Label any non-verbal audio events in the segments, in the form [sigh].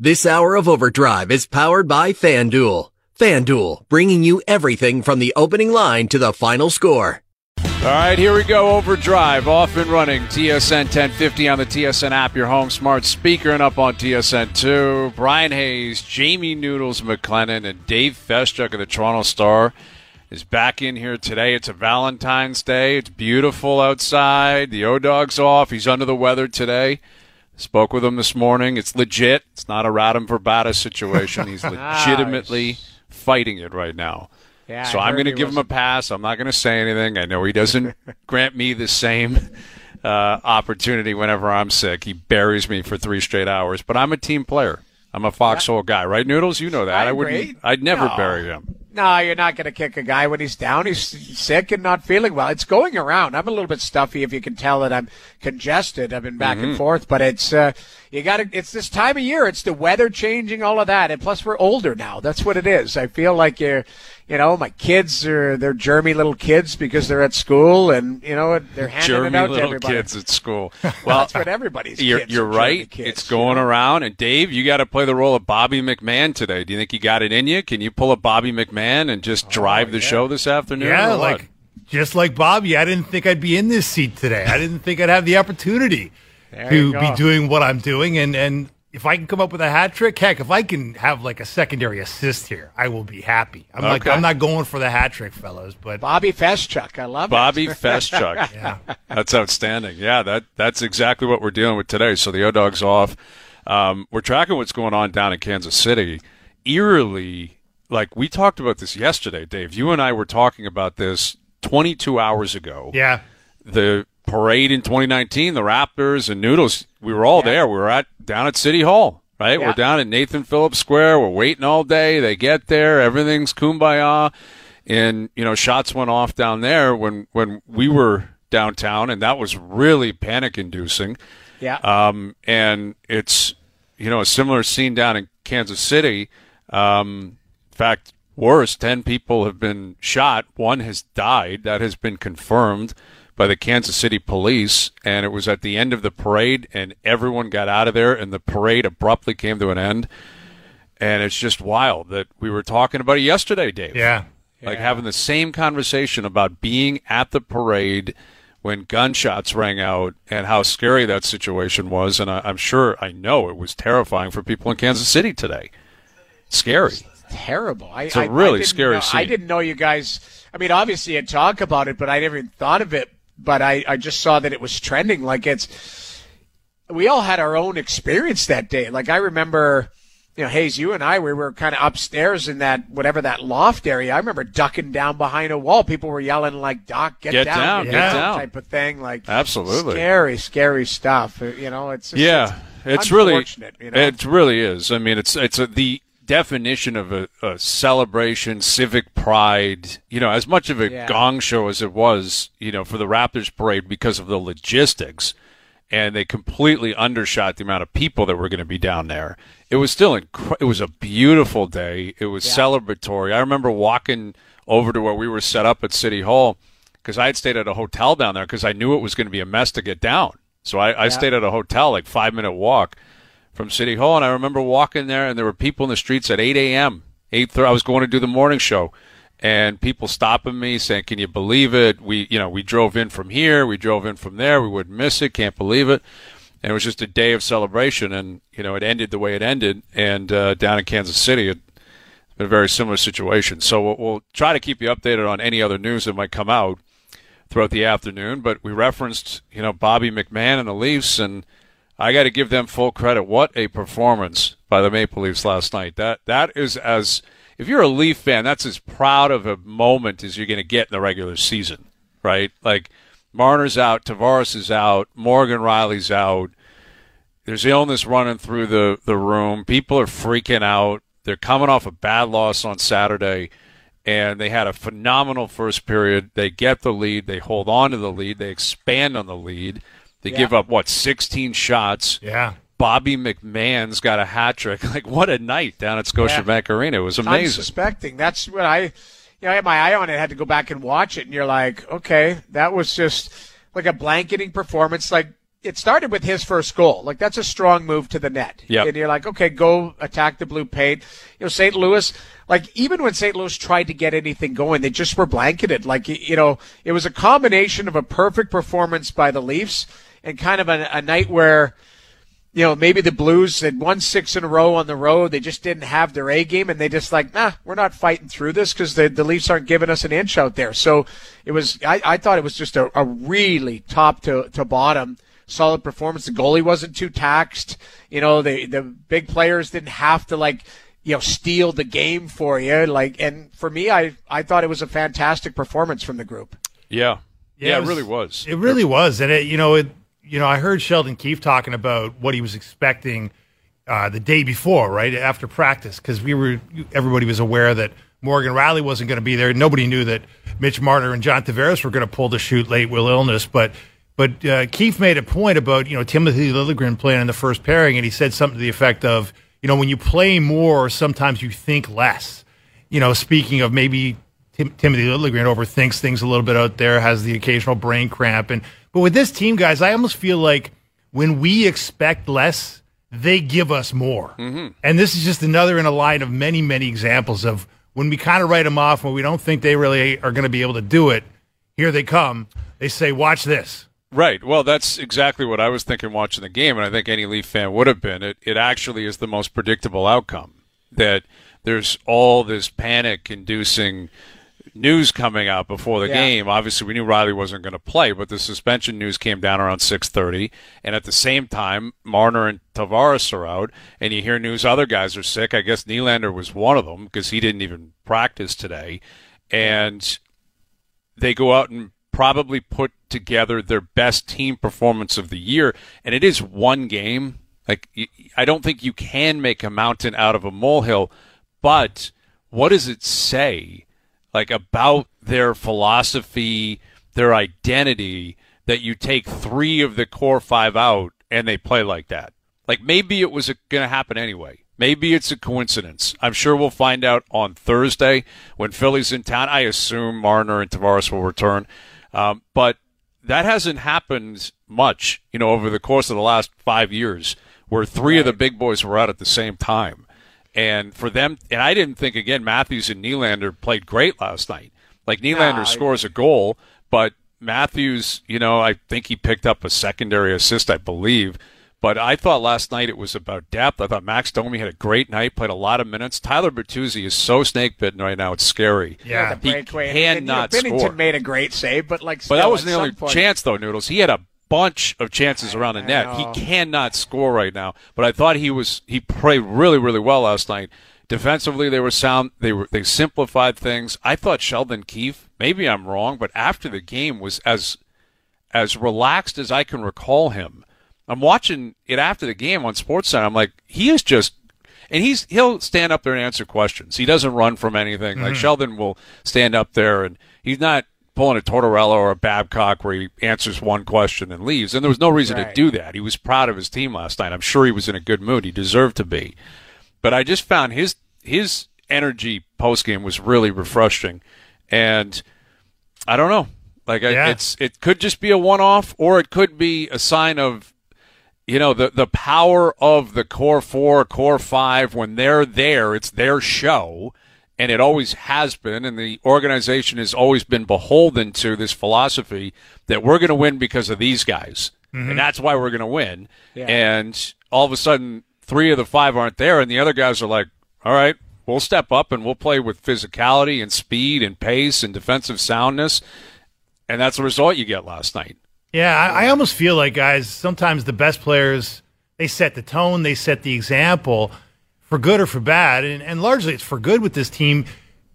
This hour of Overdrive is powered by FanDuel. FanDuel, bringing you everything from the opening line to the final score. All right, here we go. Overdrive, off and running. TSN 1050 on the TSN app, your home smart speaker, and up on TSN 2. Bryan Hayes, Jamie Noodles McLennan, and Dave Feschuk of the Toronto Star is back in here today. It's a Valentine's Day. It's beautiful outside. The O Dog's off. He's under the weather today. Spoke with him this morning. It's legit. It's not a Radim Vrbata situation. He's [laughs] legitimately fighting it right now. Yeah, so I I'm going to give him a pass. I'm not going to say anything. I know he doesn't [laughs] grant me the same uh, opportunity whenever I'm sick. He buries me for three straight hours. But I'm a team player. I'm a foxhole guy, right? Noodles, you know that. I wouldn't. agree. I'd never No. bury him. No, you're not going to kick a guy when he's down. He's sick and not feeling well. It's going around. I'm a little bit stuffy. If you can tell that I'm congested, I've been back Mm-hmm. and forth. But it's uh, you got to. It's this time of year. It's the weather changing, all of that, and plus we're older now. That's what it is. I feel like you're. You know, my kids are they're germy little kids because they're at school, and you know they're handing it Jeremy out to little everybody. kids at school. [laughs] Well, Well, that's what everybody's. you're, kids you're are, right. Kids, it's you going know? around. And Dave, you got to play the role of Bobby McMann today. Do you think you got it in you? Can you pull a Bobby McMann and just oh, drive the show this afternoon? Yeah, or what? like just like Bobby, I didn't think I'd be in this seat today. I didn't think I'd have the opportunity There to you be doing what I'm doing. And and if I can come up with a hat trick, heck, if I can have like a secondary assist here, I will be happy. I'm like I'm not going for the hat trick, fellows, but Bobby Feschuk. I love Bobby [laughs] it. Feschuk. yeah. That's outstanding. Yeah, that that's exactly what we're dealing with today. So the O Dog's off. Um, we're tracking what's going on down in Kansas City. Eerily, like we talked about this yesterday, Dave. You and I were talking about this 22 hours ago. yeah. The parade in 2019, the Raptors and Noodles. We were all there. We were at down at City Hall. Right, Yeah. we're down at Nathan Phillips Square. We're waiting all day. They get there, everything's kumbaya, and you know shots went off down there when when we were downtown, and that was really panic inducing. Yeah. Um, and it's you know a similar scene down in Kansas City. Um, in fact, worse, ten people have been shot. One has died. That has been confirmed by the Kansas City police. And it was at the end of the parade, and everyone got out of there, and the parade abruptly came to an end. And it's just wild that we were talking about it yesterday, Dave. Yeah. Like having the same conversation about being at the parade when gunshots rang out and how scary that situation was. And I, I'm sure, I know it was terrifying for people in Kansas City today. Scary. terrible. I, It's a I- I really didn't scary know- I didn't know you guys. I mean, obviously, you talk about it, but I never even thought of it. But I, I just saw that it was trending. Like it's, we all had our own experience that day. Like I remember, you know, Hayes, you and I, we were kind of upstairs in that whatever that loft area. I remember ducking down behind a wall. People were yelling like, "Doc, get, Get down, get down." type of thing. Like Absolutely. scary, scary stuff. You know, it's just, Yeah, it's really You know? it really is. I mean, it's it's a, the definition of a, a celebration, civic pride. You know, as much of a Yeah. gong show as it was, you know, for the Raptors parade because of the logistics, and they completely undershot the amount of people that were going to be down there. It was still incre- it was a beautiful day. It was celebratory. I remember walking over to where we were set up at City Hall because I had stayed at a hotel down there because I knew it was going to be a mess to get down. So I, I stayed at a hotel, like five minute walk from City Hall, and I remember walking there, and there were people in the streets at 8 a.m. 8:30. I was going to do the morning show, and people stopping me saying, "Can you believe it? We, you know, we drove in from here, we drove in from there, we wouldn't miss it. Can't believe it." And it was just a day of celebration, and you know, it ended the way it ended. And uh, down in Kansas City, it, it's been a very similar situation. So we'll, we'll try to keep you updated on any other news that might come out throughout the afternoon. But we referenced, you know, Bobby McMann and the Leafs, and I got to give them full credit. What a performance by the Maple Leafs last night. That that is as if you're a Leaf fan, that's as proud of a moment as you're going to get in the regular season, right? Like Marner's out, Tavares is out, Morgan Rielly's out. There's illness running through the, the room. People are freaking out. They're coming off a bad loss on Saturday, and they had a phenomenal first period. They get the lead. They hold on to the lead. They expand on the lead. They Yeah. give up, what, 16 shots? Yeah. Bobby McMann's got a hat trick. [laughs] Like, what a night down at Scotiabank Arena. It was amazing. Unsuspecting. That's what I, you know, I had my eye on it. I Had to go back and watch it, and you're like, okay, that was just like a blanketing performance. Like it started with his first goal. Like that's a strong move to the net. Yep. And you're like, okay, go attack the blue paint. You know, St. Louis, like even when St. Louis tried to get anything going, they just were blanketed. Like you know, it was a combination of a perfect performance by the Leafs and kind of a, a night where you know, maybe the Blues had won six in a row on the road. They just didn't have their A game, and they just like, nah, we're not fighting through this because the, the Leafs aren't giving us an inch out there. So it was, I, I thought it was just a, a really top to, to bottom solid performance. The goalie wasn't too taxed. You know, the the big players didn't have to like you know steal the game for you. Like, and for me, I I thought it was a fantastic performance from the group. Yeah, yeah, Yeah, it, it really was. It really was, and it you know it you know I heard Sheldon Keefe talking about what he was expecting uh, the day before, right after practice, because we were everybody was aware that Morgan Rielly wasn't going to be there. Nobody knew that Mitch Marner and John Tavares were going to pull the chute late with illness, but. But uh, Keefe made a point about you know Timothy Liljegren playing in the first pairing, and he said something to the effect of you know when you play more, sometimes you think less. You know, speaking of maybe Tim- Timothy Liljegren overthinks things a little bit out there, has the occasional brain cramp, and but with this team, guys, I almost feel like when we expect less, they give us more, mm-hmm. and this is just another in a line of many, many examples of when we kind of write them off when we don't think they really are going to be able to do it. Here they come. They say, "Watch this." Right. Well, that's exactly what I was thinking watching the game, and I think any Leaf fan would have been. It, it actually is the most predictable outcome. That there's all this panic inducing news coming out before the Yeah. game. Obviously, we knew Rielly wasn't going to play, but the suspension news came down around 6:30, and at the same time, Marner and Tavares are out, and you hear news other guys are sick. I guess Nylander was one of them because he didn't even practice today, and they go out and probably put together their best team performance of the year. And it is one game. Like, I don't think you can make a mountain out of a molehill, but what does it say, like, about their philosophy, their identity, that you take three of the core five out and they play like that? Like, maybe it was going to happen anyway. Maybe it's a coincidence. I'm sure we'll find out on Thursday when Philly's in town. I assume Marner and Tavares will return. Um, but that hasn't happened much, you know, over the course of the last five years, where three of the big boys were out at the same time. And for them, and I didn't think again Matthews and Nylander played great last night. Like Nylander I- scores a goal, but Matthews, you know, I think he picked up a secondary assist, I believe. But I thought last night it was about depth. I thought Max Domi had a great night, played a lot of minutes. Tyler Bertuzzi is so snake bitten right now; it's scary. Yeah. the he breakaway. And, you know, cannot Binnington score. made a great save, but like, But that wasn't the only point- chance, though, Noodles. He had a bunch of chances around the net. He cannot score right now. But I thought he was he played really, really well last night. Defensively, they were sound. They were they simplified things. I thought Sheldon Keefe. Maybe I'm wrong, but after the game was as as relaxed as I can recall him. I'm watching it after the game on SportsCenter. I'm like, he is just, and he's he'll stand up there and answer questions. He doesn't run from anything. Like mm-hmm. Sheldon will stand up there and he's not pulling a Tortorella or a Babcock where he answers one question and leaves. And there was no reason to do that. He was proud of his team last night. I'm sure he was in a good mood. He deserved to be. But I just found his his energy post game was really refreshing, and I don't know. Like I, it's it could just be a one off, or it could be a sign of you know the the power of the core four, core five. When they're there, it's their show, and it always has been. And the organization has always been beholden to this philosophy that we're going to win because of these guys, and mm-hmm. that's why we're going to win. Yeah. And all of a sudden, three of the five aren't there, and the other guys are like, "All right, we'll step up and we'll play with physicality and speed and pace and defensive soundness." And that's the result you get last night. Yeah, I, I almost feel like guys. Sometimes the best players they set the tone, they set the example, for good or for bad, and, and largely it's for good with this team.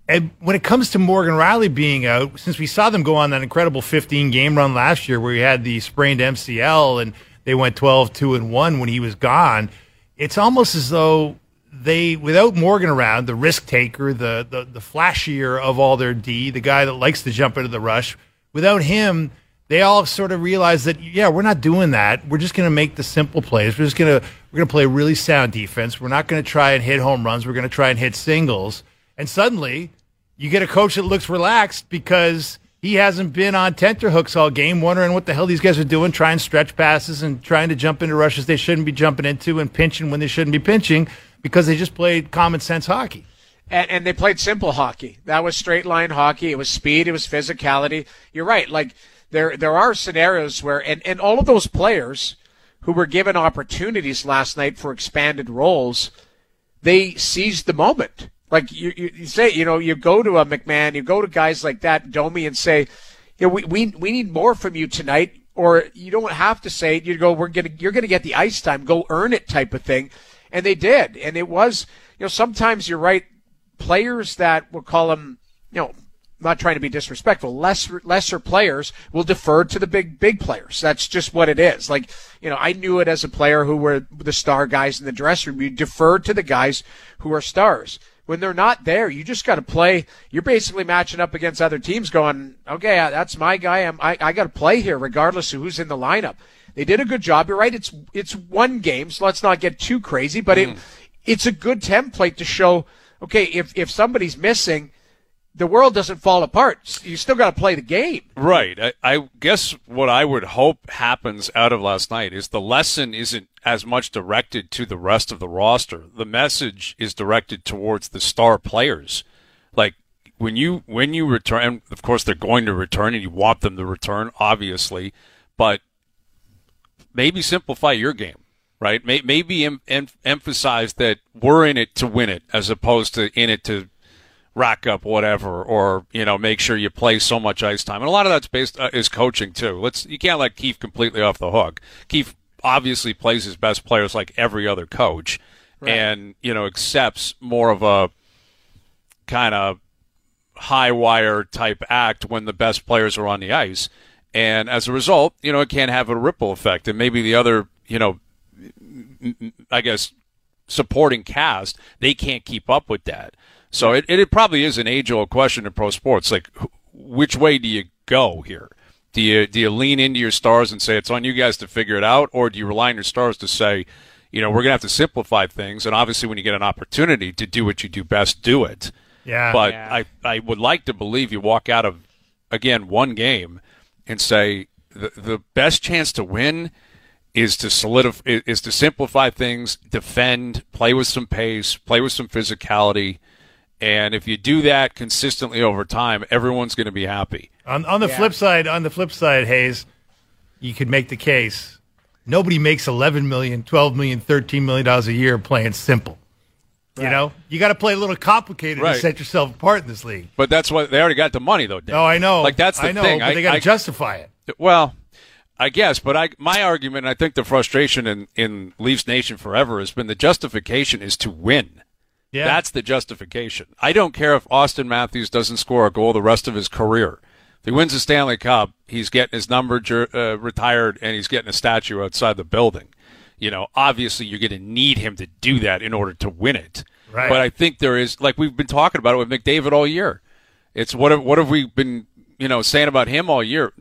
And when it comes to Morgan Rielly being out, since we saw them go on that incredible 15 game run last year where he had the sprained MCL and they went 12 2 and 1 when he was gone, it's almost as though they, without Morgan around, the risk taker, the, the, the flashier of all their D, the guy that likes to jump into the rush, without him, they all sort of realize that yeah, we're not doing that. We're just going to make the simple plays. We're just going to we're going to play really sound defense. We're not going to try and hit home runs. We're going to try and hit singles. And suddenly, you get a coach that looks relaxed because he hasn't been on tenterhooks all game, wondering what the hell these guys are doing, trying stretch passes and trying to jump into rushes they shouldn't be jumping into and pinching when they shouldn't be pinching because they just played common sense hockey. And, and they played simple hockey. That was straight line hockey. It was speed. It was physicality. You're right. Like there, there are scenarios where, and, and all of those players who were given opportunities last night for expanded roles, they seized the moment. Like you, you, say, you know, you go to a McMann, you go to guys like that, Domi, and say, you know, we, we, we need more from you tonight. Or you don't have to say it. You go, we're gonna, you're gonna get the ice time. Go earn it, type of thing. And they did. And it was, you know, sometimes you're right. Players that we'll call them, you know, not trying to be disrespectful, lesser lesser players will defer to the big big players. That's just what it is. Like you know, I knew it as a player who were the star guys in the dressing room. You defer to the guys who are stars when they're not there, you just got to play. You're basically matching up against other teams, going, okay, that's my guy. I'm, I, I got to play here, regardless of who's in the lineup. They did a good job. You're right. It's it's one game, so let's not get too crazy. But mm. it it's a good template to show. Okay, if if somebody's missing, the world doesn't fall apart. You still got to play the game. Right. I, I, guess what I would hope happens out of last night is the lesson isn't as much directed to the rest of the roster. The message is directed towards the star players. Like when you when you return, of course they're going to return, and you want them to return, obviously. But maybe simplify your game right? Maybe em- em- emphasize that we're in it to win it as opposed to in it to rack up whatever or you know make sure you play so much ice time. And a lot of that's based uh, is coaching too. Let's you can't let Keefe completely off the hook. Keefe obviously plays his best players like every other coach right. and you know accepts more of a kind of high wire type act when the best players are on the ice. And as a result you know it can have a ripple effect. And maybe the other you know I guess supporting cast they can't keep up with that so it, it probably is an age old question in pro sports. Like, which way do you go here? Do you do you lean into your stars and say it's on you guys to figure it out, or do you rely on your stars to say, you know, we're gonna have to simplify things, and obviously when you get an opportunity to do what you do best, do it. Yeah. But yeah. I I would like to believe you walk out of again one game and say the the best chance to win is to solidify is to simplify things, defend, play with some pace, play with some physicality and if you do that consistently over time, everyone's going to be happy. On, on the yeah. flip side, on the flip side, Hayes, you could make the case nobody makes 11 million, 12 million, 13 million dollars a year playing simple. Right. You know, you got to play a little complicated right. to set yourself apart in this league. But that's what they already got the money, though. Dan. Oh, I know. Like that's the I know, thing. But they got to justify it. Well, I guess, but I my argument, and I think the frustration in in Leafs Nation forever has been the justification is to win. Yeah. That's the justification. I don't care if Auston Matthews doesn't score a goal the rest of his career. If he wins the Stanley Cup, he's getting his number uh, retired and he's getting a statue outside the building. You know, obviously you're going to need him to do that in order to win it. Right. But I think there is, like we've been talking about it with McDavid all year. It's what have, what have we been, you know, saying about him all year?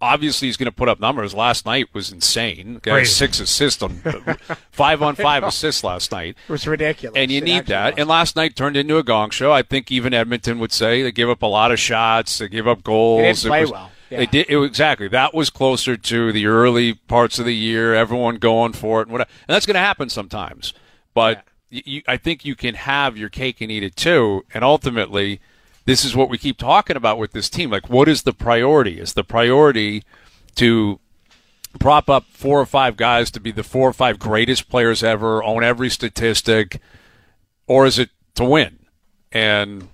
Obviously he's going to put up numbers. Last night was insane. Got six assists on uh, five on five [laughs] assists last night. It was ridiculous. And you it need that. Was. And last night turned into a gong show. I think even Edmonton would say they gave up a lot of shots. They gave up goals. They didn't play was, well. Yeah. They did it, exactly. That was closer to the early parts of the year. Everyone going for it, and, and that's going to happen sometimes. But yeah. you, I think you can have your cake and eat it too. And ultimately this is what we keep talking about with this team. Like, what is the priority? Is the priority to prop up four or five guys to be the four or five greatest players ever, own every statistic, or is it to win? And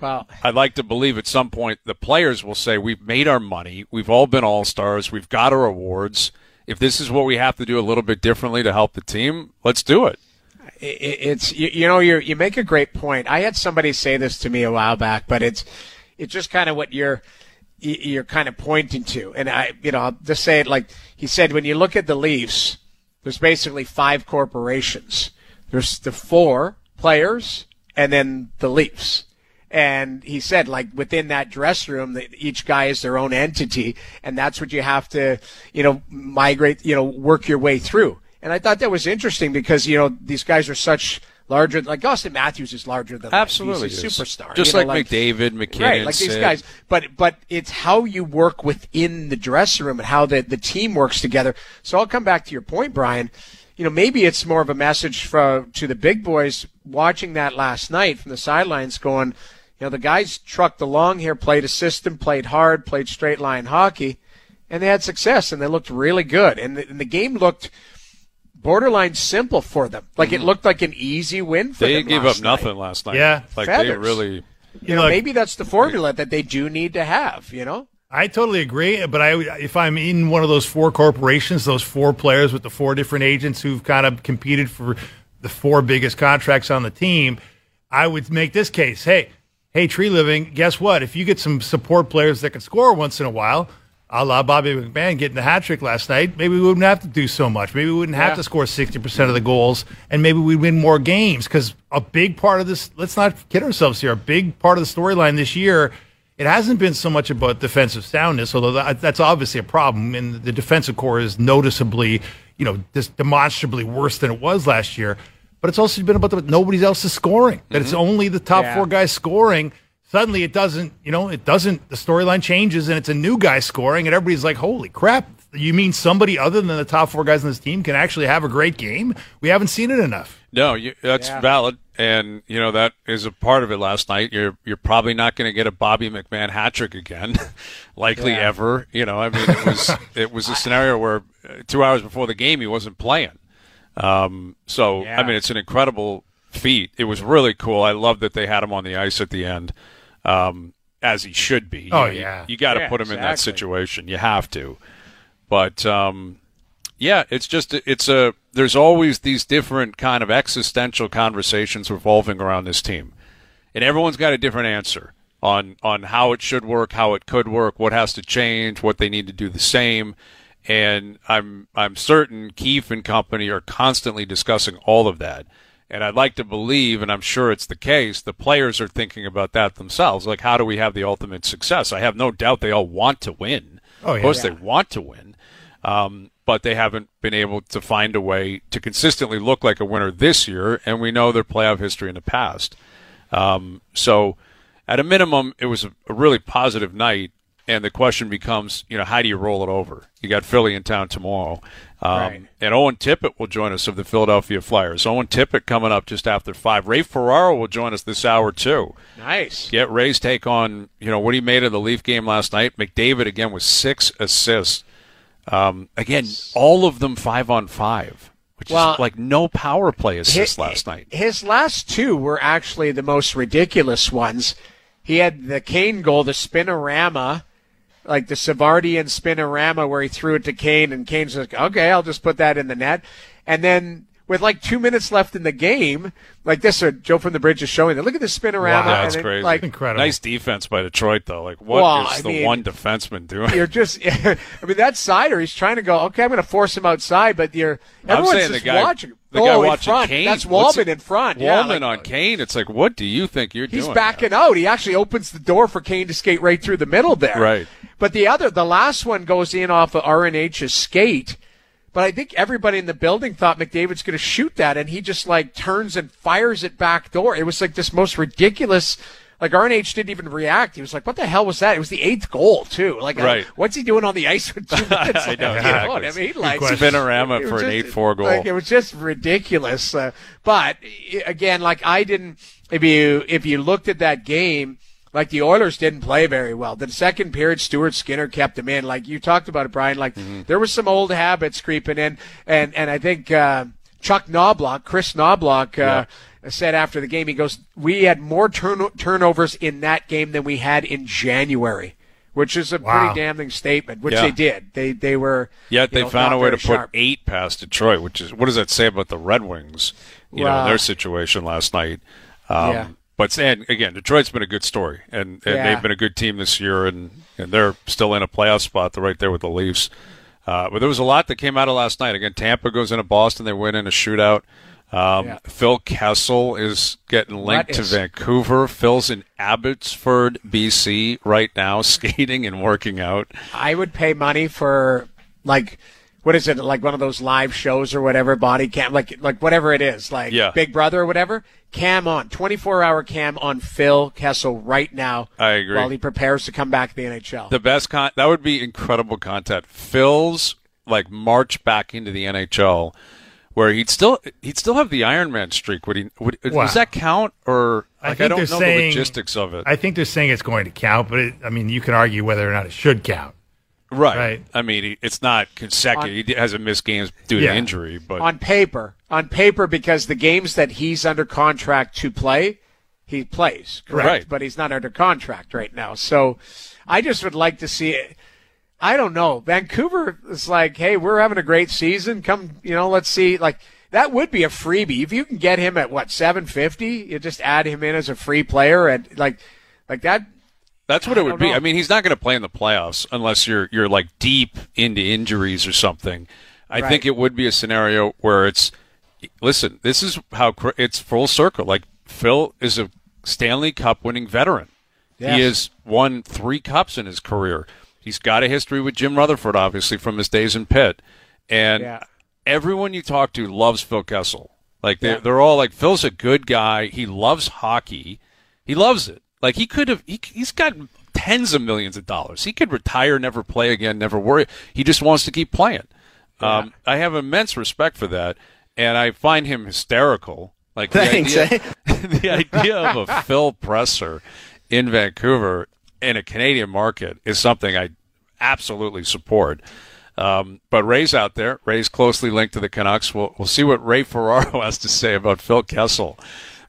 well, I'd like to believe at some point the players will say, We've made our money. We've all been all stars. We've got our awards. If this is what we have to do a little bit differently to help the team, let's do it it's you, know you you make a great point. I had somebody say this to me a while back, but it's it's just kind of what you're you're kind of pointing to. And I you know I'll just say it like he said when you look at the Leafs, there's basically five corporations. There's the four players and then the Leafs. And he said, like within that dress room, that each guy is their own entity, and that's what you have to, you know, migrate, you know, work your way through. And I thought that was interesting because, you know, these guys are such larger. Like Auston Matthews is larger than. Absolutely, he's a superstar. Just you know, like, McDavid, MacKinnon, right? Like these guys. But but it's how you work within the dressing room and how the the team works together. So I'll come back to your point, Bryan. You know, maybe it's more of a message for to the big boys watching that last night from the sidelines, going, you know, the guys trucked along here, played a system, played hard, played straight line hockey, and they had success and they looked really good. And the, and the game looked borderline simple for them. Like it looked like an easy win for Mm-hmm. They gave last up night. nothing last night. Yeah. like Feathers. they really. You know, Look, maybe that's the formula that they do need to have. You know. I totally agree, but I, if I'm in one of those four corporations, those four players with the four different agents who've kind of competed for the four biggest contracts on the team, I would make this case: Hey, hey, Treliving, guess what? If you get some support players that can score once in a while, a la Bobby McMann getting the hat trick last night, maybe we wouldn't have to do so much. Maybe we wouldn't have Yeah. to score 60% of the goals, and maybe we'd win more games. Because a big part of this, let's not kid ourselves here, a big part of the storyline this year, it hasn't been so much about defensive soundness, although that, that's obviously a problem. And the defensive core is noticeably, you know, just demonstrably worse than it was last year. But it's also been about the, nobody else is scoring. That it's mm-hmm. only the top Yeah. four guys scoring suddenly it doesn't, you know, it doesn't, the storyline changes and it's a new guy scoring and everybody's like, holy crap, you mean somebody other than the top four guys on this team can actually have a great game? We haven't seen it enough. No, you, that's Yeah. valid, and you know that is a part of it. Last night, you're you're probably not going to get a Bobby McMann hat trick again, [laughs] likely Yeah. ever. You know, I mean, it was [laughs] it was a scenario where uh, two hours before the game he wasn't playing. Um, so Yeah. I mean, it's an incredible feat. It was really cool. I love that they had him on the ice at the end, um, as he should be. You Oh, know, you- yeah. you, got to Yeah, put him in that situation. You have to, but. Um, yeah, it's just it's a there's always these different kind of existential conversations revolving around this team. And everyone's got a different answer on on how it should work, how it could work, what has to change, what they need to do the same. And I'm I'm certain Keefe and company are constantly discussing all of that. And I'd like to believe, and I'm sure it's the case, the players are thinking about that themselves. Like, how do we have the ultimate success? I have no doubt they all want to win. Oh, yeah. Of course, Yeah. they want to win um, but they haven't been able to find a way to consistently look like a winner this year, and we know their playoff history in the past. Um, so, at a minimum, it was a, a really positive night, and the question becomes, you know, how do you roll it over? You got Philly in town tomorrow, um, Right. and Owen Tippett will join us of the Philadelphia Flyers. Owen Tippett coming up just after five. Ray Ferraro will join us this hour too. Nice. Get Ray's take on you know what he made of the Leaf game last night. McDavid again with six assists. Um, again, all of them five on five, which Well, is like no power play assists Hi- last night. His last two were actually the most ridiculous ones. He had the Kane goal, the spinorama, like the Savardian spinorama where he threw it to Kane, and Kane's like, okay, I'll just put that in the net. And then with like two minutes left in the game, like this, uh, Joe from the Bridge is showing that. Look at the spinorama. Wow. Yeah, and it's then, crazy. Like, Incredible. Nice defense by Detroit though. Like what is Well, I the mean, one defenseman doing? you're just, [laughs] I mean, that sider, he's trying to go, okay, I'm going to force him outside, but you're, I'm everyone's saying the just guy, watching. the oh, guy in watching front. Kane. That's what's Walman in front. yeah, like- on Kane. It's like, what do you think you're He's doing? He's backing out. He actually opens the door for Kane to skate right through the middle there. Right. But the other, the last one goes in off of RNH's skate. But I think everybody in the building thought McDavid's going to shoot that, and he just like turns and fires it back door. It was like this most ridiculous. Like RNH didn't even react. He was like, "What the hell was that?" It was the eighth goal too. Like, Right. uh, what's he doing on the ice with two [laughs] minutes I left? know, You exactly. I mean, like question. Spinorama it was for an 8-4 goal. Like, it was just ridiculous. Uh, but again, like I didn't. If you if you looked at that game, like the Oilers didn't play very well. The second period, Stuart Skinner kept them in. Like you talked about it, Bryan. Like Mm-hmm. there was some old habits creeping in, and and I think uh, Chuck Knoblauch, Kris Knoblauch. Uh, Said after the game, he goes, "We had more turn- turnovers in that game than we had in January, which is a Wow. pretty damning statement. Which Yeah. they did. They they were Yet they know, found a way to very put eight past Detroit, which is what does that say about the Red Wings? You know, their situation last night. Um, Yeah. But and again, Detroit's been a good story, and, and Yeah. they've been a good team this year, and, and they're still in a playoff spot. They're right there with the Leafs. Uh, but there was a lot that came out of last night. Again, Tampa goes into Boston, they win in a shootout. Um, Yeah. Phil Kessel is getting linked to is- Vancouver. Phil's in Abbotsford, BC, right now, [laughs] skating and working out. I would pay money for like what is it like one of those live shows or whatever body cam like like whatever it is like Yeah. Big Brother or whatever cam on 24 hour cam on Phil Kessel right now I agree. while he prepares to come back to the NHL The best con that would be incredible content. Phil's like march back into the NHL, where he'd still he'd still have the Iron Man streak. Would he? Would, Wow. Does that count? Or I like I, think don't they're know saying- the logistics of it. I think they're saying it's going to count, but it, I mean, you can argue whether or not it should count. Right. right. I mean, it's not consecutive. he hasn't missed games due Yeah. to injury, but on paper on paper because the games that he's under contract to play he plays correct Right. but he's not under contract right now so i just would like to see it i don't know vancouver is like hey we're having a great season come you know let's see like that would be a freebie if you can get him at what 750 you just add him in as a free player and like like that That's what it would be. know. I mean, he's not going to play in the playoffs unless you're you're like deep into injuries or something. I Right. think it would be a scenario where it's listen. This is how it's full circle. Like Phil is a Stanley Cup winning veteran. Yes. He has won three cups in his career. He's got a history with Jim Rutherford, obviously from his days in Pitt, and Yeah. everyone you talk to loves Phil Kessel. Like they Yeah. they're all like Phil's a good guy. He loves hockey. He loves it. Like he could have. He, he's got tens of millions of dollars. He could retire, never play again, never worry. He just wants to keep playing. Um, I have immense respect for that, and I find him hysterical. Like the Thanks, idea, eh? [laughs] the idea of a [laughs] Phil Presser in Vancouver in a Canadian market is something I absolutely support. Um, but Ray's out there. Ray's closely linked to the Canucks. We'll, we'll see what Ray Ferraro [laughs] has to say about Phil Kessel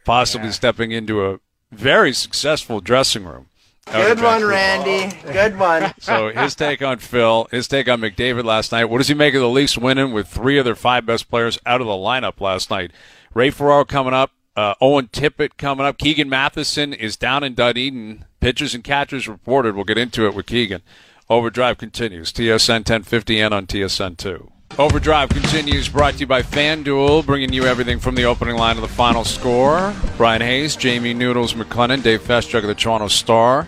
possibly stepping into a very successful dressing room. Good one, Randy. Good one. [laughs] So his take on Phil, his take on McDavid last night. What does he make of the Leafs winning with three of their five best players out of the lineup last night? Ray Ferraro coming up. Uh, Owen Tippett coming up. Keegan Matheson is down in Dunedin. Pitchers and catchers reported. We'll get into it with Keegan. Overdrive continues. TSN 1050 and on TSN 2. Overdrive continues brought to you by FanDuel, bringing you everything from the opening line to the final score. Bryan Hayes, Jamie Noodles McLennan, Dave Feschuk of the Toronto Star.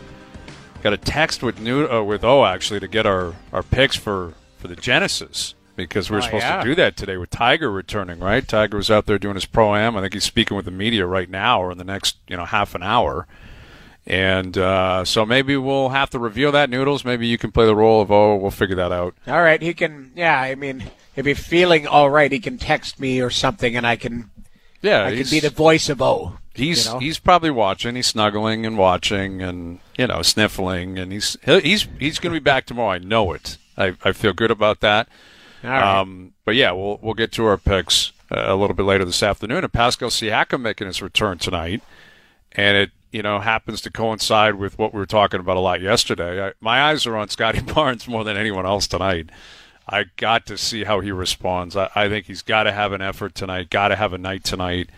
Got a text with uh, with O actually to get our, our picks for, for the Genesis because we were Oh, supposed yeah. to do that today with Tiger returning, right? Tiger was out there doing his pro am. I think he's speaking with the media right now or in the next you know half an hour. And uh, so maybe we'll have to reveal that noodles. Maybe you can play the role of oh, We'll figure that out. all right he can yeah i mean if he's feeling all right he can text me or something and i can Yeah, i can be the voice of oh. He's you know? he's probably watching. He's snuggling and watching and you know sniffling, and he's he's he's going to be back tomorrow. I know it. I, I feel good about that. All right. Um, but yeah, we'll we'll get to our picks uh, a little bit later this afternoon. And Pascal Siakam making his return tonight, and it you know happens to coincide with what we were talking about a lot yesterday. I, my eyes are on Scottie [laughs] Barnes more than anyone else tonight. I got to see how he responds. I, I think he's got to have an effort tonight. Got to have a night tonight.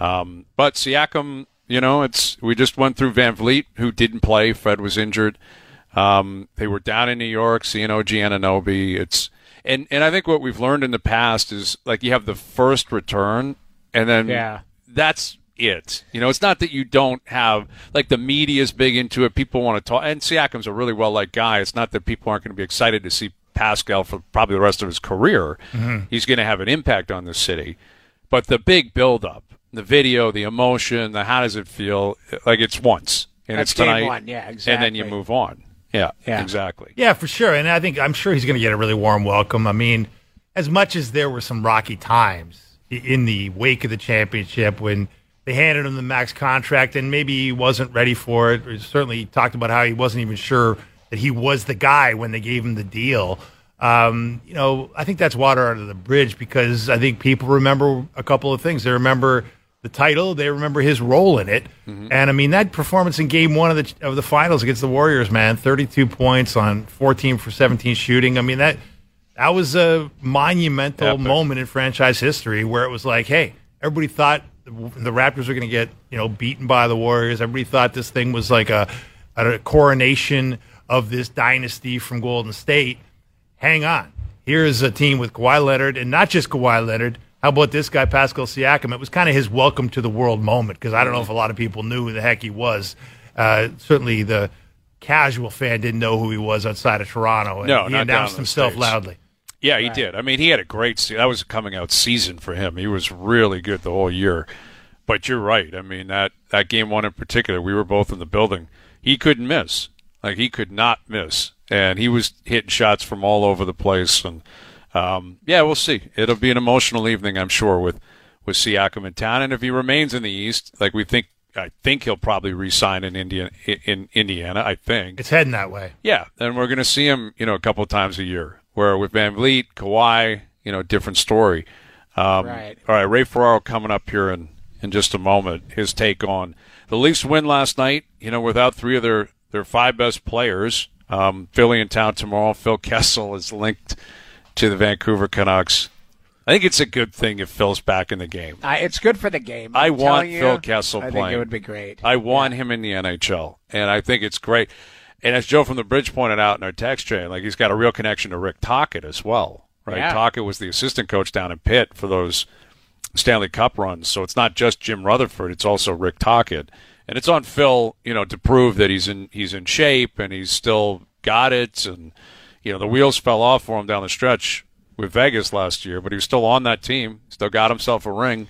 Um, but Siakam, you know, it's we just went through VanVleet, who didn't play. Fred was injured. Um, they were down in New York, seeing OG Anunoby. It's and and I think what we've learned in the past is like you have the first return, and then Yeah. that's it. You know, it's not that you don't have like the media's big into it. People want to talk, and Siakam's a really well liked guy. It's not that people aren't going to be excited to see Pascal for probably the rest of his career. Mm-hmm. He's going to have an impact on the city, but the big build up, the video, the emotion, the how does it feel? Like it's once and That's it's tonight, one, yeah, and then you move on. Yeah, Yeah. exactly. Yeah, for sure. And I think I'm sure he's going to get a really warm welcome. I mean, as much as there were some rocky times in the wake of the championship when they handed him the max contract and maybe he wasn't ready for it, or certainly he talked about how he wasn't even sure that he was the guy when they gave him the deal. Um, you know, I think that's water under the bridge because I think people remember a couple of things. They remember the title, they remember his role in it, and I mean that performance in Game One of the of the finals against the Warriors, man, thirty two points on fourteen for seventeen shooting. I mean that that was a monumental moment in franchise history where it was like, hey, everybody thought the Raptors were going to get you know beaten by the Warriors. Everybody thought this thing was like a, a coronation of this dynasty from Golden State. Hang on, here is a team with Kawhi Leonard, and not just Kawhi Leonard. How about this guy, Pascal Siakam? It was kind of his welcome to the world moment because I don't know if a lot of people knew who the heck he was. Uh, certainly, the casual fan didn't know who he was outside of Toronto. And No, he announced himself States. loudly. Yeah, he did. I mean, he had a great se- that was a coming out season for him. He was really good the whole year. But you're right. I mean, that that game one in particular, we were both in the building. He couldn't miss. Like he could not miss, and he was hitting shots from all over the place. And um, yeah, we'll see. It'll be an emotional evening, I'm sure, with with Siakam in town. And if he remains in the East, like we think, I think he'll probably re-sign in Indiana. In Indiana, I think It's heading that way. yeah, and we're going to see him, you know, a couple of times a year. Where with VanVleet, Kawhi, you know, different story. Um, Right. All right, Ray Ferraro coming up here in, in just a moment. His take on the Leafs win last night. You know, without three of their their five best players. Um, Philly in town tomorrow. Phil Kessel is linked to the Vancouver Canucks. I think it's a good thing if Phil's back in the game. I, it's good for the game. I I'm want you, Phil Kessel I think playing. it would be great. I want him in the NHL, and I think it's great. And as Joe from the Bridge pointed out in our text chain, like he's got a real connection to Rick Tocchet as well, right? Yeah. Tocchet was the assistant coach down in Pitt for those Stanley Cup runs, so it's not just Jim Rutherford; it's also Rick Tocchet, and it's on Phil, you know, to prove that he's in he's in shape and he's still got it, and you know the wheels fell off for him down the stretch with Vegas last year, but he was still on that team, still got himself a ring,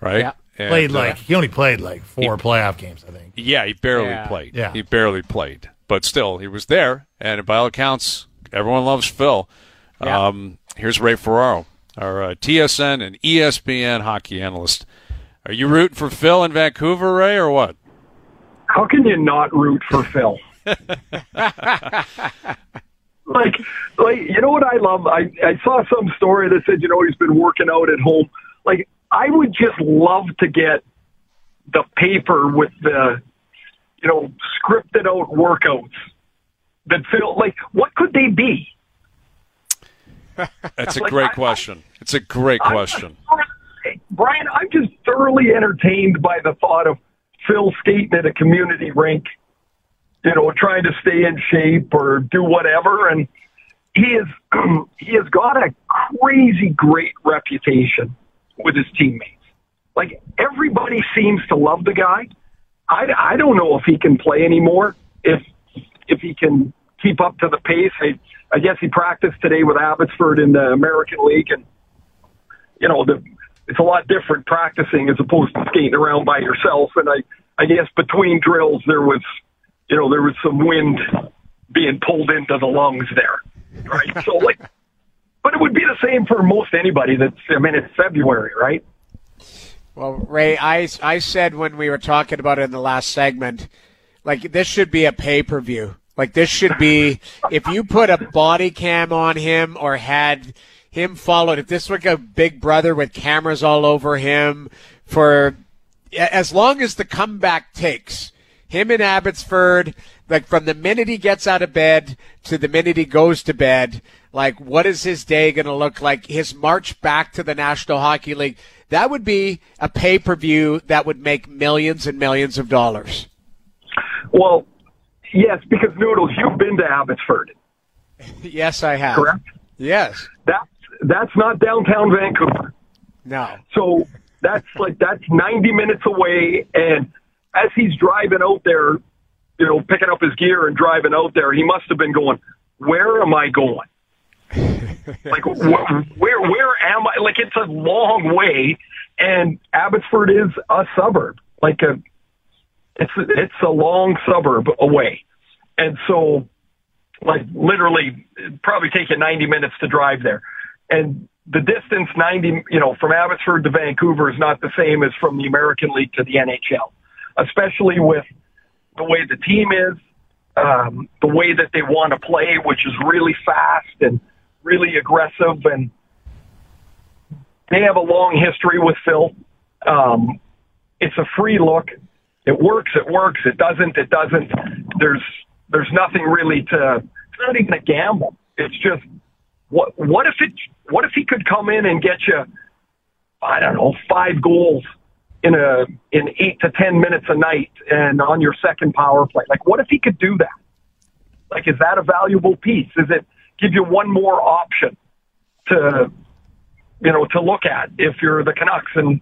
right? Yeah. And, Played uh, like he only played like four playoff games, I think. yeah, he barely Yeah. played. Yeah. He barely played. But still, he was there. And by all accounts, everyone loves Phil. Yeah. Um, here's Ray Ferraro, our uh, TSN and ESPN hockey analyst. Are you rooting for Phil in Vancouver, Ray, or what? how can you not root for Phil? [laughs] like, like you know what I love? I I saw some story that said you know he's been working out at home. Like I would just love to get the paper with the you know scripted out workouts that Phil. Like, what could they be? That's a Like, great I- question. It's a great I'm question. just- Bryan, I'm just thoroughly entertained by the thought of Phil skating at a community rink, you know, trying to stay in shape or do whatever. And he is [clears throat] he has got a crazy great reputation with his teammates. Like everybody seems to love the guy. I, I don't know if he can play anymore. If if he can keep up to the pace. I, I guess he practiced today with Abbotsford in the American League, and you know the it's a lot different practicing as opposed to skating around by yourself. And I I guess between drills there was you know there was some wind being pulled into the lungs there, right? so like, [laughs] but it would be the same for most anybody. That's I mean it's February, right? Well, Ray, I, I said when we were talking about it in the last segment, like this should be a pay per view. Like this should be if you put a body cam on him or had him followed. If this were like a Big Brother with cameras all over him for as long as the comeback takes. Him in Abbotsford, like from the minute he gets out of bed to the minute he goes to bed, like what is his day going to look like? His march back to the National Hockey League. That would be a pay per view that would make millions and millions of dollars. Well, yes, because Noodles, you've been to Abbotsford, [laughs] Yes, I have. correct? Yes. That's that's not downtown Vancouver. No. So that's like that's 90 minutes away. And as he's driving out there, you know, picking up his gear and driving out there, he must have been going, "Where am I going? Like wh- where where am I? Like it's a long way, and Abbotsford is a suburb, like a it's it's a long suburb away, and so like literally probably take you 90 minutes to drive there. And the distance 90, you know, from Abbotsford to Vancouver is not the same as from the American League to the NHL, especially with the way the team is, um, the way that they want to play, which is really fast and really aggressive. And they have a long history with Phil. Um, it's a free look. It works. It works. It doesn't. It doesn't. There's there's nothing really to. It's not even a gamble. It's just what what if it what if he could come in and get you I don't know five goals in a in eight to ten minutes a night and on your second power play like what if he could do that like is that a valuable piece is it give you one more option to you know to look at if you're the Canucks and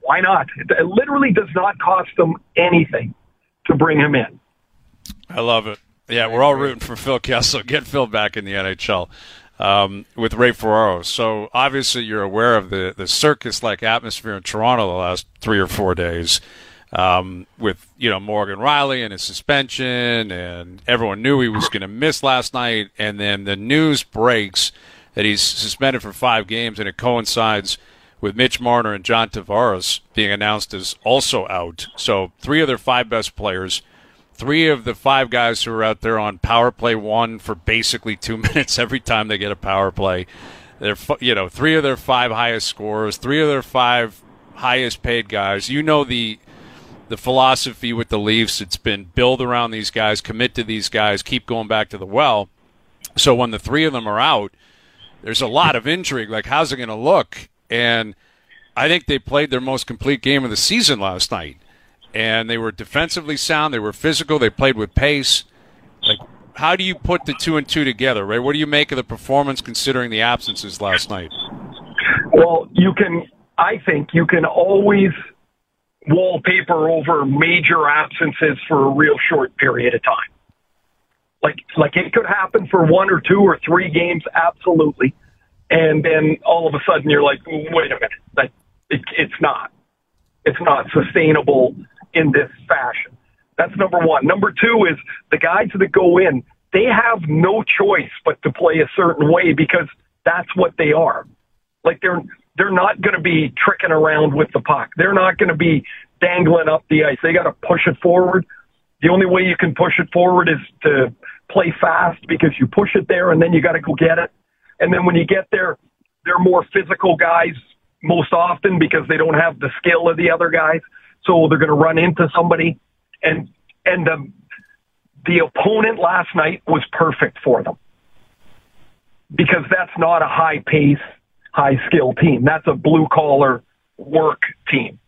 why not it, it literally does not cost them anything to bring him in I love it. Yeah, we're all rooting for Phil Kessel. [laughs] Get Phil back in the NHL. um, with Ray Ferraro. So obviously you're aware of the the circus like atmosphere in Toronto the last three or four days. Um, with you know Morgan Rielly and his suspension, and everyone knew he was going to miss last night, and then the news breaks that he's suspended for five games, and it coincides with Mitch Marner and John Tavares being announced as also out. So three of their five best players, three of the five guys who are out there on power play one for basically two [laughs] minutes every time they get a power play. They're you know three of their five highest scorers, three of their five highest paid guys. You know the the philosophy with the Leafs. It's been build around these guys, commit to these guys, keep going back to the well. So when the three of them are out, there's a lot of intrigue. Like, how's it going to look? And I think they played their most complete game of the season last night. And they were defensively sound. They were physical. They played with pace. Like, how do you put the two and two together, right? What do you make of the performance considering the absences last night? Well, you can, I think you can always wallpaper over major absences for a real short period of time. Like, like it could happen for one or two or three games, absolutely and then all of a sudden you're like, wait a minute, that it, it's not, it's not sustainable in this fashion. That's number one. Number two is the guys that go in, they have no choice but to play a certain way because that's what they are. Like they're they're not going to be tricking around with the puck. They're not going to be dangling up the ice. They got to push it forward. The only way you can push it forward is to play fast because you push it there and then you got to go get it. And then when you get there, they're more physical guys most often because they don't have the skill of the other guys. So they're going to run into somebody. And, and the, the opponent last night was perfect for them because that's not a high pace, high skill team. That's a blue collar work team.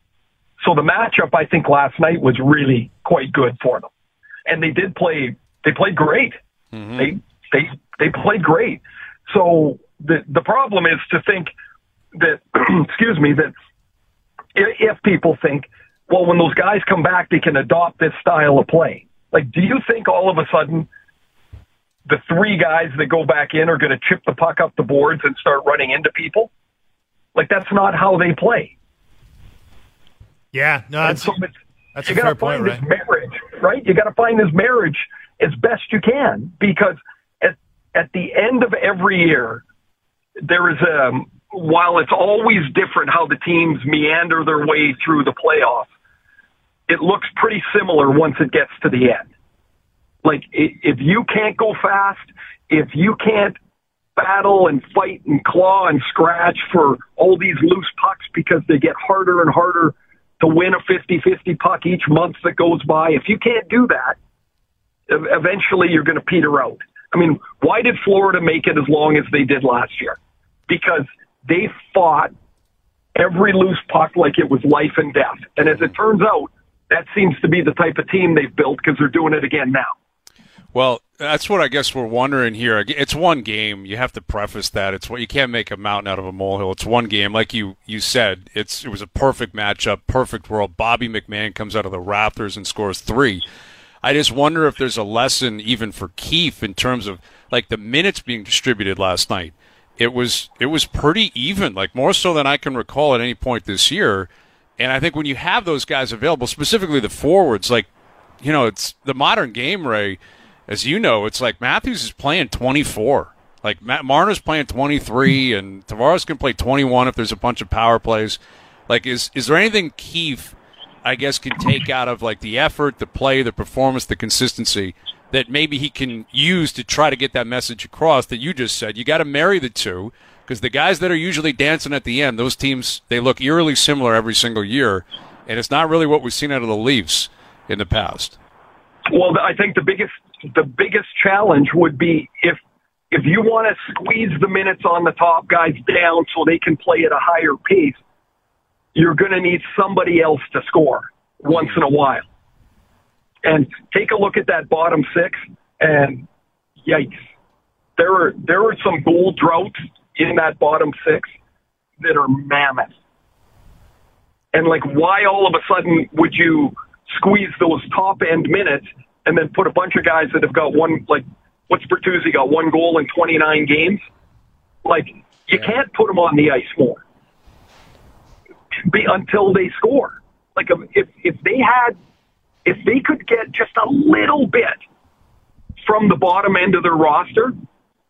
So the matchup, I think last night was really quite good for them. And they did play, they played great. Mm-hmm. They, they, they played great. So the the problem is to think that [clears throat] excuse me that if people think well when those guys come back they can adopt this style of play like do you think all of a sudden the three guys that go back in are going to chip the puck up the boards and start running into people like that's not how they play yeah no that's, so that's you got to find point, this right? marriage right you got to find this marriage as best you can because at the end of every year, there is a, while it's always different how the teams meander their way through the playoffs, it looks pretty similar once it gets to the end. Like, if you can't go fast, if you can't battle and fight and claw and scratch for all these loose pucks because they get harder and harder to win a 50-50 puck each month that goes by, if you can't do that, eventually you're going to peter out. I mean, why did Florida make it as long as they did last year? Because they fought every loose puck like it was life and death. And as it turns out, that seems to be the type of team they've built because they're doing it again now. Well, that's what I guess we're wondering here. It's one game. You have to preface that. It's what you can't make a mountain out of a molehill. It's one game, like you you said. It's it was a perfect matchup, perfect world. Bobby McMann comes out of the Raptors and scores three. I just wonder if there's a lesson even for Keefe in terms of like the minutes being distributed last night. It was it was pretty even, like more so than I can recall at any point this year. And I think when you have those guys available, specifically the forwards, like you know, it's the modern game, Ray. As you know, it's like Matthews is playing 24. Like Matt Marner's playing 23, [laughs] and Tavares can play 21 if there's a bunch of power plays. Like, is is there anything Keefe I guess, can take out of like the effort, the play, the performance, the consistency that maybe he can use to try to get that message across that you just said. You got to marry the two because the guys that are usually dancing at the end, those teams, they look eerily similar every single year, and it's not really what we've seen out of the Leafs in the past. Well, I think the biggest the biggest challenge would be if if you want to squeeze the minutes on the top guys down so they can play at a higher pace you're going to need somebody else to score once in a while. And take a look at that bottom six, and yikes, there are there are some goal droughts in that bottom six that are mammoth. And like, why all of a sudden would you squeeze those top end minutes and then put a bunch of guys that have got one like what's Bertuzzi got one goal in 29 games? Like you can't put them on the ice more be, until they score. Like um, if if they had, if they could get just a little bit from the bottom end of their roster,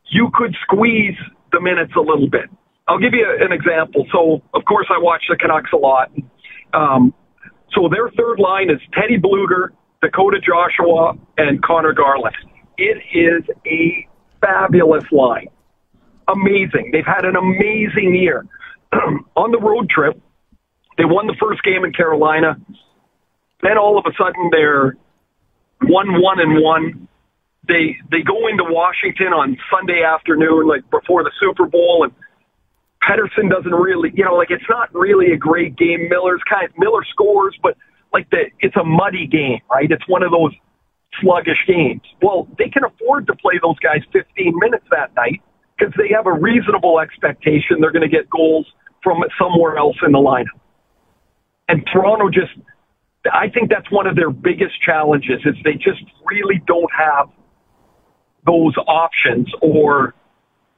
you could squeeze the minutes a little bit. I'll give you an example. So, of course, I watch the Canucks a lot. Um, so their third line is Teddy Blueger, Dakota Joshua, and Conor Garland. It is a fabulous line. Amazing. They've had an amazing year. [clears throat] On the road trip, they won the first game in Carolina. Then all of a sudden they're one one and one. They they go into Washington on Sunday afternoon, like before the Super Bowl, and Pettersson doesn't really, you know, like it's not really a great game. Miller's kind of, Miller scores, but like the it's a muddy game, right? It's one of those sluggish games. Well, they can afford to play those guys 15 minutes that night because they have a reasonable expectation they're going to get goals from somewhere else in the lineup. And Toronto just, I think that's one of their biggest challenges is they just really don't have those options or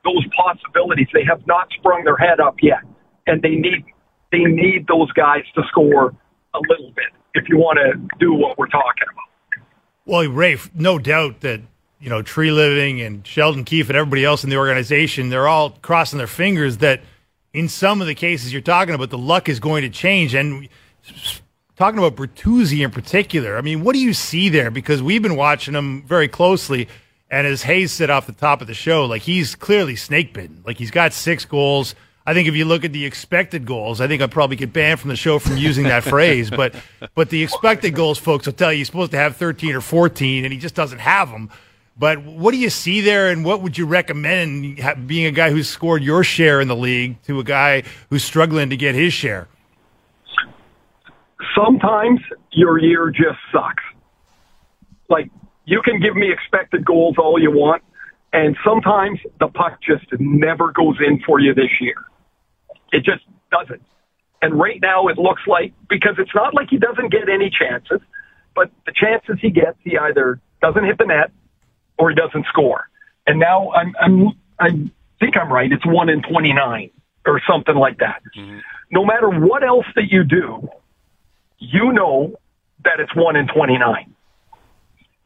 those possibilities. They have not sprung their head up yet, and they need they need those guys to score a little bit if you want to do what we're talking about. Well, Rafe, no doubt that you know Treliving and Sheldon Keefe and everybody else in the organization, they're all crossing their fingers that in some of the cases you're talking about, the luck is going to change. And talking about Bertuzzi in particular, I mean, what do you see there? Because we've been watching him very closely. And as Hayes said off the top of the show, like he's clearly snake bitten. Like he's got six goals. I think if you look at the expected goals, I think I'd probably get banned from the show from using that [laughs] phrase. But but the expected goals, folks, will tell you he's supposed to have 13 or 14, and he just doesn't have them. But what do you see there, and what would you recommend being a guy who's scored your share in the league to a guy who's struggling to get his share? Sometimes your year just sucks. Like you can give me expected goals all you want, and sometimes the puck just never goes in for you this year. It just doesn't. And right now it looks like because it's not like he doesn't get any chances, but the chances he gets, he either doesn't hit the net or he doesn't score. And now I'm, I'm, I think I'm right. It's one in 29 or something like that. Mm-hmm. No matter what else that you do, you know that it's one in 29.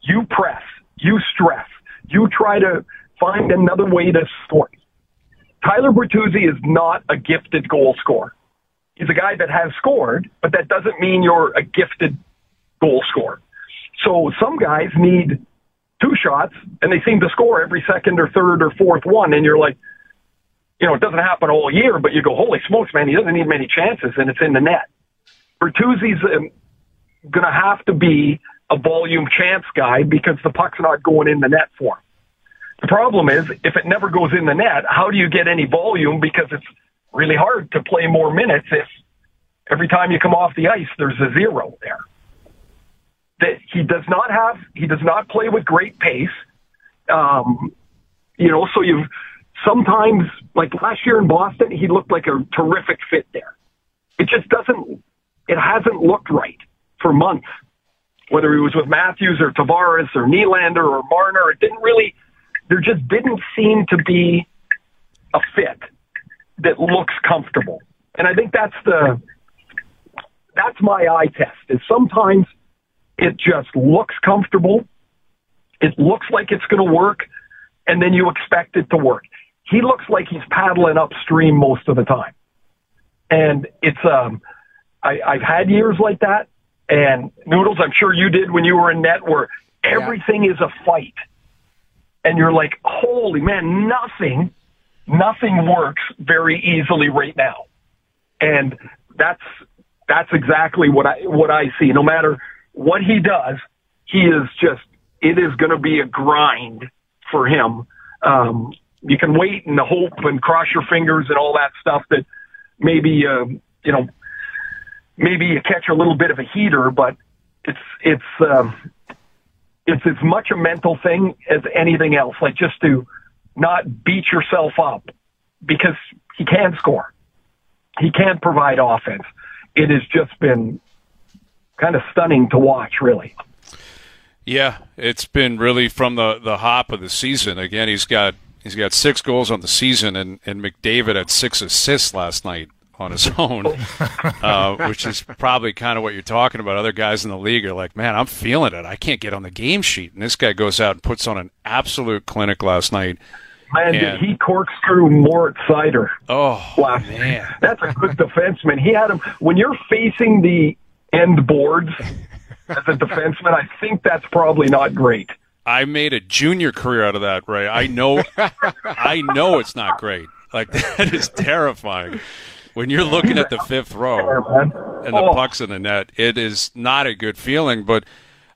You press, you stress, you try to find another way to score. Tyler Bertuzzi is not a gifted goal scorer. He's a guy that has scored, but that doesn't mean you're a gifted goal scorer. So some guys need two shots and they seem to score every second or third or fourth one. And you're like, you know, it doesn't happen all year, but you go, holy smokes, man, he doesn't need many chances and it's in the net. Bertuzzi's um, going to have to be a volume chance guy because the puck's not going in the net for him. The problem is if it never goes in the net, how do you get any volume? Because it's really hard to play more minutes if every time you come off the ice, there's a zero there that he does not have, he does not play with great pace. Um, you know, so you've sometimes, like last year in Boston, he looked like a terrific fit there. It just doesn't, it hasn't looked right for months. Whether he was with Matthews or Tavares or Nylander or Marner, it didn't really, there just didn't seem to be a fit that looks comfortable. And I think that's the, that's my eye test is sometimes it just looks comfortable. It looks like it's going to work, and then you expect it to work. He looks like he's paddling upstream most of the time, and it's um, I, I've had years like that. And Noodles, I'm sure you did when you were in net, where everything yeah. is a fight, and you're like, holy man, nothing, nothing works very easily right now, and that's that's exactly what I what I see. No matter what he does, he is just, it is going to be a grind for him. Um, you can wait and hope and cross your fingers and all that stuff that maybe, uh, you know, maybe you catch a little bit of a heater, but it's, it's, um, it's as much a mental thing as anything else. Like just to not beat yourself up because he can score. He can provide offense. It has just been kind of stunning to watch, really. Yeah, it's been really from the, the hop of the season. Again, he's got He's got six goals on the season, and, and McDavid had six assists last night on his [laughs] own, uh, which is probably kind of what you're talking about. Other guys in the league are like, man, I'm feeling it. I can't get on the game sheet. And this guy goes out and puts on an absolute clinic last night. Man, And- did he corkscrew Mort Sider Oh, last man. That's a good defenseman. He had him when you're facing the end boards as a defenseman. I think that's probably not great. I made a junior career out of that, Ray. I know, I know it's not great. Like [laughs] that is terrifying. When you're looking at the fifth row and the Oh. pucks in the net, it is not a good feeling. But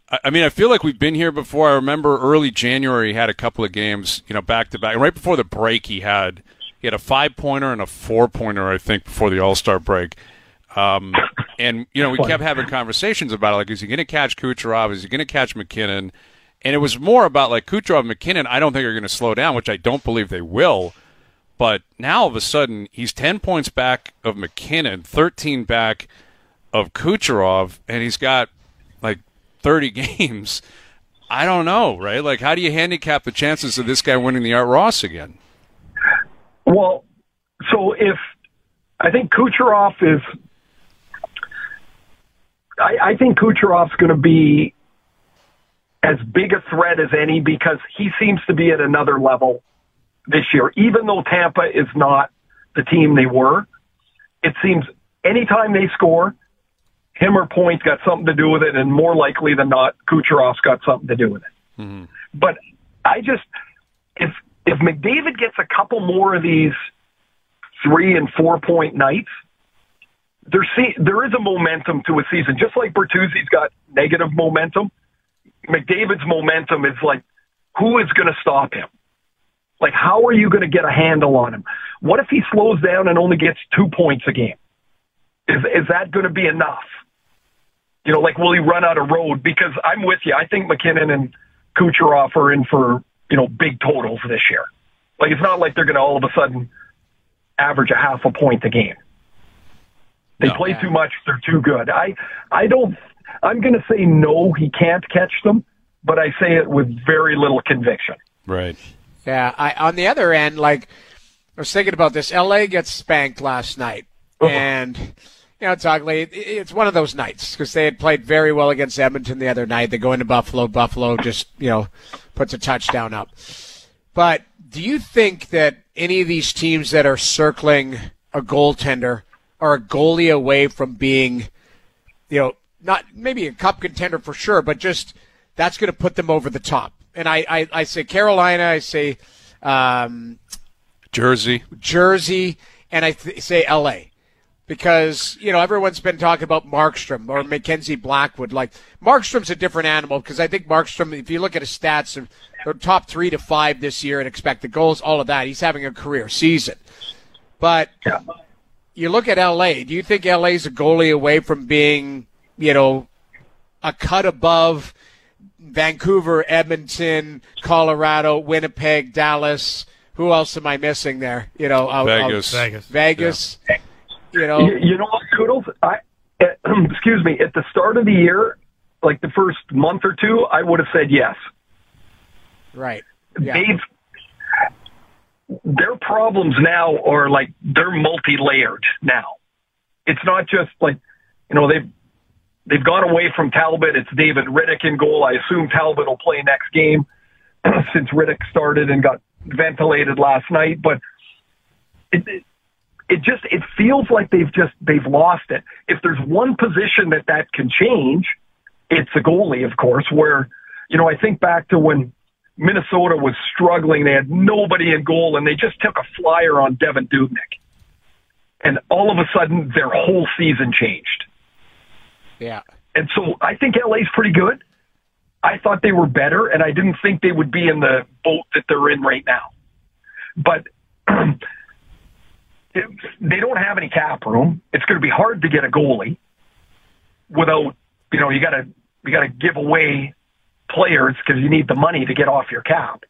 I I mean, I feel like we've been here before. I remember early January he had a couple of games, you know, back to back. And right before the break, he had he had a five pointer and a four pointer, I think, before the All Star break. Um, and you know, we kept having conversations about it. Like, is he going to catch Kucherov? Is he going to catch MacKinnon? And it was more about like Kucherov MacKinnon. I don't think are going to slow down, which I don't believe they will. But now all of a sudden, he's ten points back of MacKinnon, thirteen back of Kucherov, and he's got like thirty [laughs] games. I don't know, right? Like, how do you handicap the chances of this guy winning the Art Ross again? Well, so if I think Kucherov is, I, I think Kucherov's going to be as big a threat as any because he seems to be at another level this year. Even though Tampa is not the team they were, it seems anytime they score, him or Point got something to do with it, and more likely than not, Kucherov's got something to do with it. Mm-hmm. But I just if if McDavid gets a couple more of these three and four point nights, there see there is a momentum to a season. Just like Bertuzzi's got negative momentum, McDavid's momentum is like who is going to stop him? Like how are you going to get a handle on him? What if he slows down and only gets two points a game? Is is that going to be enough? You know, like will he run out of road? Because I'm with you. I think MacKinnon and Kucherov are in for you know big totals this year. Like it's not like they're going to all of a sudden average a half a point a game. They No. play too much. They're too good. I I don't. I'm going to say no. He can't catch them, but I say it with very little conviction. Right. Yeah, I on the other end, like I was thinking about this. LA gets spanked last night, Oh. and you know it's ugly. It's one of those nights because they had played very well against Edmonton the other night. They go into Buffalo. Buffalo just you know puts a touchdown up. But do you think that any of these teams that are circling a goaltender are a goalie away from being, you know, not maybe a cup contender for sure, but just that's going to put them over the top? And I, I, I say Carolina, I say um, Jersey. Jersey, and I th- say LA. Because, you know, everyone's been talking about Markstrom or Mackenzie Blackwood. Like, Markstrom's a different animal because I think Markstrom, if you look at his stats, they're top three to five this year and expected goals, all of that. He's having a career season. But Yeah. you look at LA, do you think LA's a goalie away from being, you know, a cut above Vancouver, Edmonton, Colorado, Winnipeg, Dallas? Who else am I missing there? You know, out- out- Vegas. Vegas. Vegas. You know, You, you know what, Noodles? I, [clears throat] excuse me. At the start of the year, like the first month or two, I would have said yes. right. Yeah. They've their problems now are like they're multi-layered now. It's not just like you know they've they've gone away from Talbot. It's David Rittich in goal. I assume Talbot will play next game [clears throat] since Riddick started and got ventilated last night. But it, it it just it feels like they've just they've lost it. If there's one position that that can change, it's a goalie, of course. Where you know I think back to when Minnesota was struggling. They had nobody in goal, and they just took a flyer on Devan Dubnyk. And all of a sudden, their whole season changed. Yeah. And so I think LA's pretty good. I thought they were better, and I didn't think they would be in the boat that they're in right now. But [clears throat] it, they don't have any cap room. It's going to be hard to get a goalie without, you know, you got to you got to give away players because you need the money to get off your cap.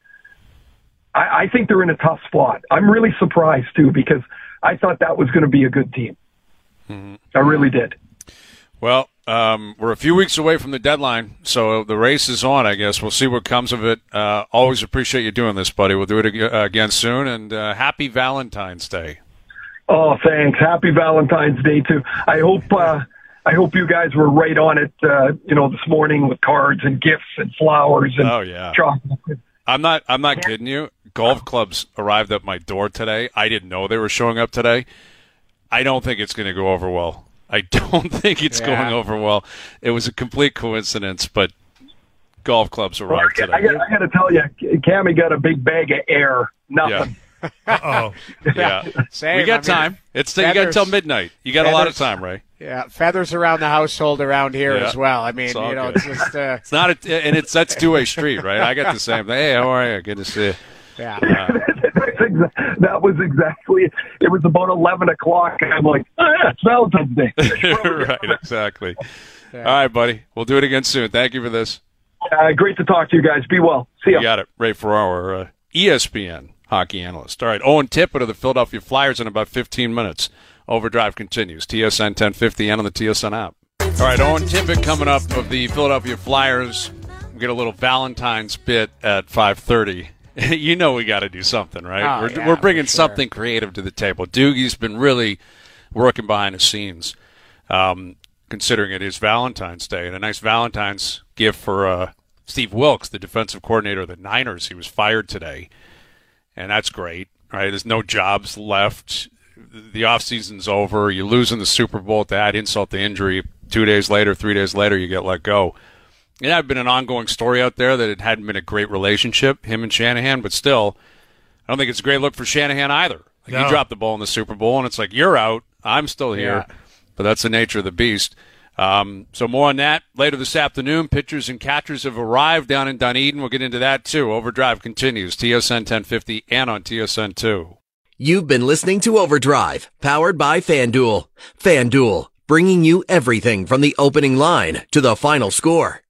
I, I think they're in a tough spot. I'm really surprised too because I thought that was going to be a good team. Mm-hmm. I really did. Well, Um, we're a few weeks away from the deadline, so the race is on. I guess we'll see what comes of it. Uh, always appreciate you doing this, buddy. We'll do it again soon, and uh, happy Valentine's Day. Oh, thanks. Happy Valentine's Day too. I hope uh, I hope you guys were right on it. Uh, you know, this morning with cards and gifts and flowers and Oh, yeah. chocolate. I'm not. I'm not kidding you. Golf clubs arrived at my door today. I didn't know they were showing up today. I don't think it's going to go over well. I don't [laughs] think it's Yeah. going over well. It was a complete coincidence, but golf clubs Well, I, arrived got- I, today. got, I got to tell you, Cammy got a big bag of air. Nothing. [laughs] Oh, [laughs] Yeah, Same. we got I mean, time. It's you got feathers- till midnight. You got a lot of time, Ray. Yeah, feathers around the household around here Yeah. as well. I mean, you know, good. it's just uh, It's not, a, and it's that's two way street, right? I got the same thing. Hey, how are you? Good to see you. yeah. That's [laughs] exa- that was exactly. It was about eleven o'clock, and I'm like, yeah, it's Valentine's Day. right, exactly. All right, buddy. We'll do it again soon. Thank you for this. Uh, great to talk to you guys. Be well. See ya. You got it. Ray Ferraro, uh, ESPN hockey analyst. All right, Owen Tippett of the Philadelphia Flyers in about 15 minutes. Overdrive continues. TSN 1050 and on the TSN app. All right, Owen Tippett coming up of the Philadelphia Flyers. We get a little Valentine's bit at 5:30. [laughs] you know we got to do something, right? Oh, we're, yeah, we're bringing sure. something creative to the table. Doogie's been really working behind the scenes, um, considering it is Valentine's Day, and a nice Valentine's gift for uh, Steve Wilks, the defensive coordinator of the Niners. He was fired today, and that's great. Right? There's no jobs left. The offseason's over. You lose in the Super Bowl to add insult to injury. Two days later, three days later, you get let go. It had been an ongoing story out there that it hadn't been a great relationship, him and Shanahan, but still, I don't think it's a great look for Shanahan either. Like No. he dropped the ball in the Super Bowl, and it's like you're out, I'm still here, Yeah. but that's the nature of the beast. Um, so more on that later this afternoon. Pitchers and catchers have arrived down in Dunedin. We'll get into that too. Overdrive continues. TSN 1050 and on TSN 2. You've been listening to Overdrive, powered by FanDuel. FanDuel, bringing you everything from the opening line to the final score.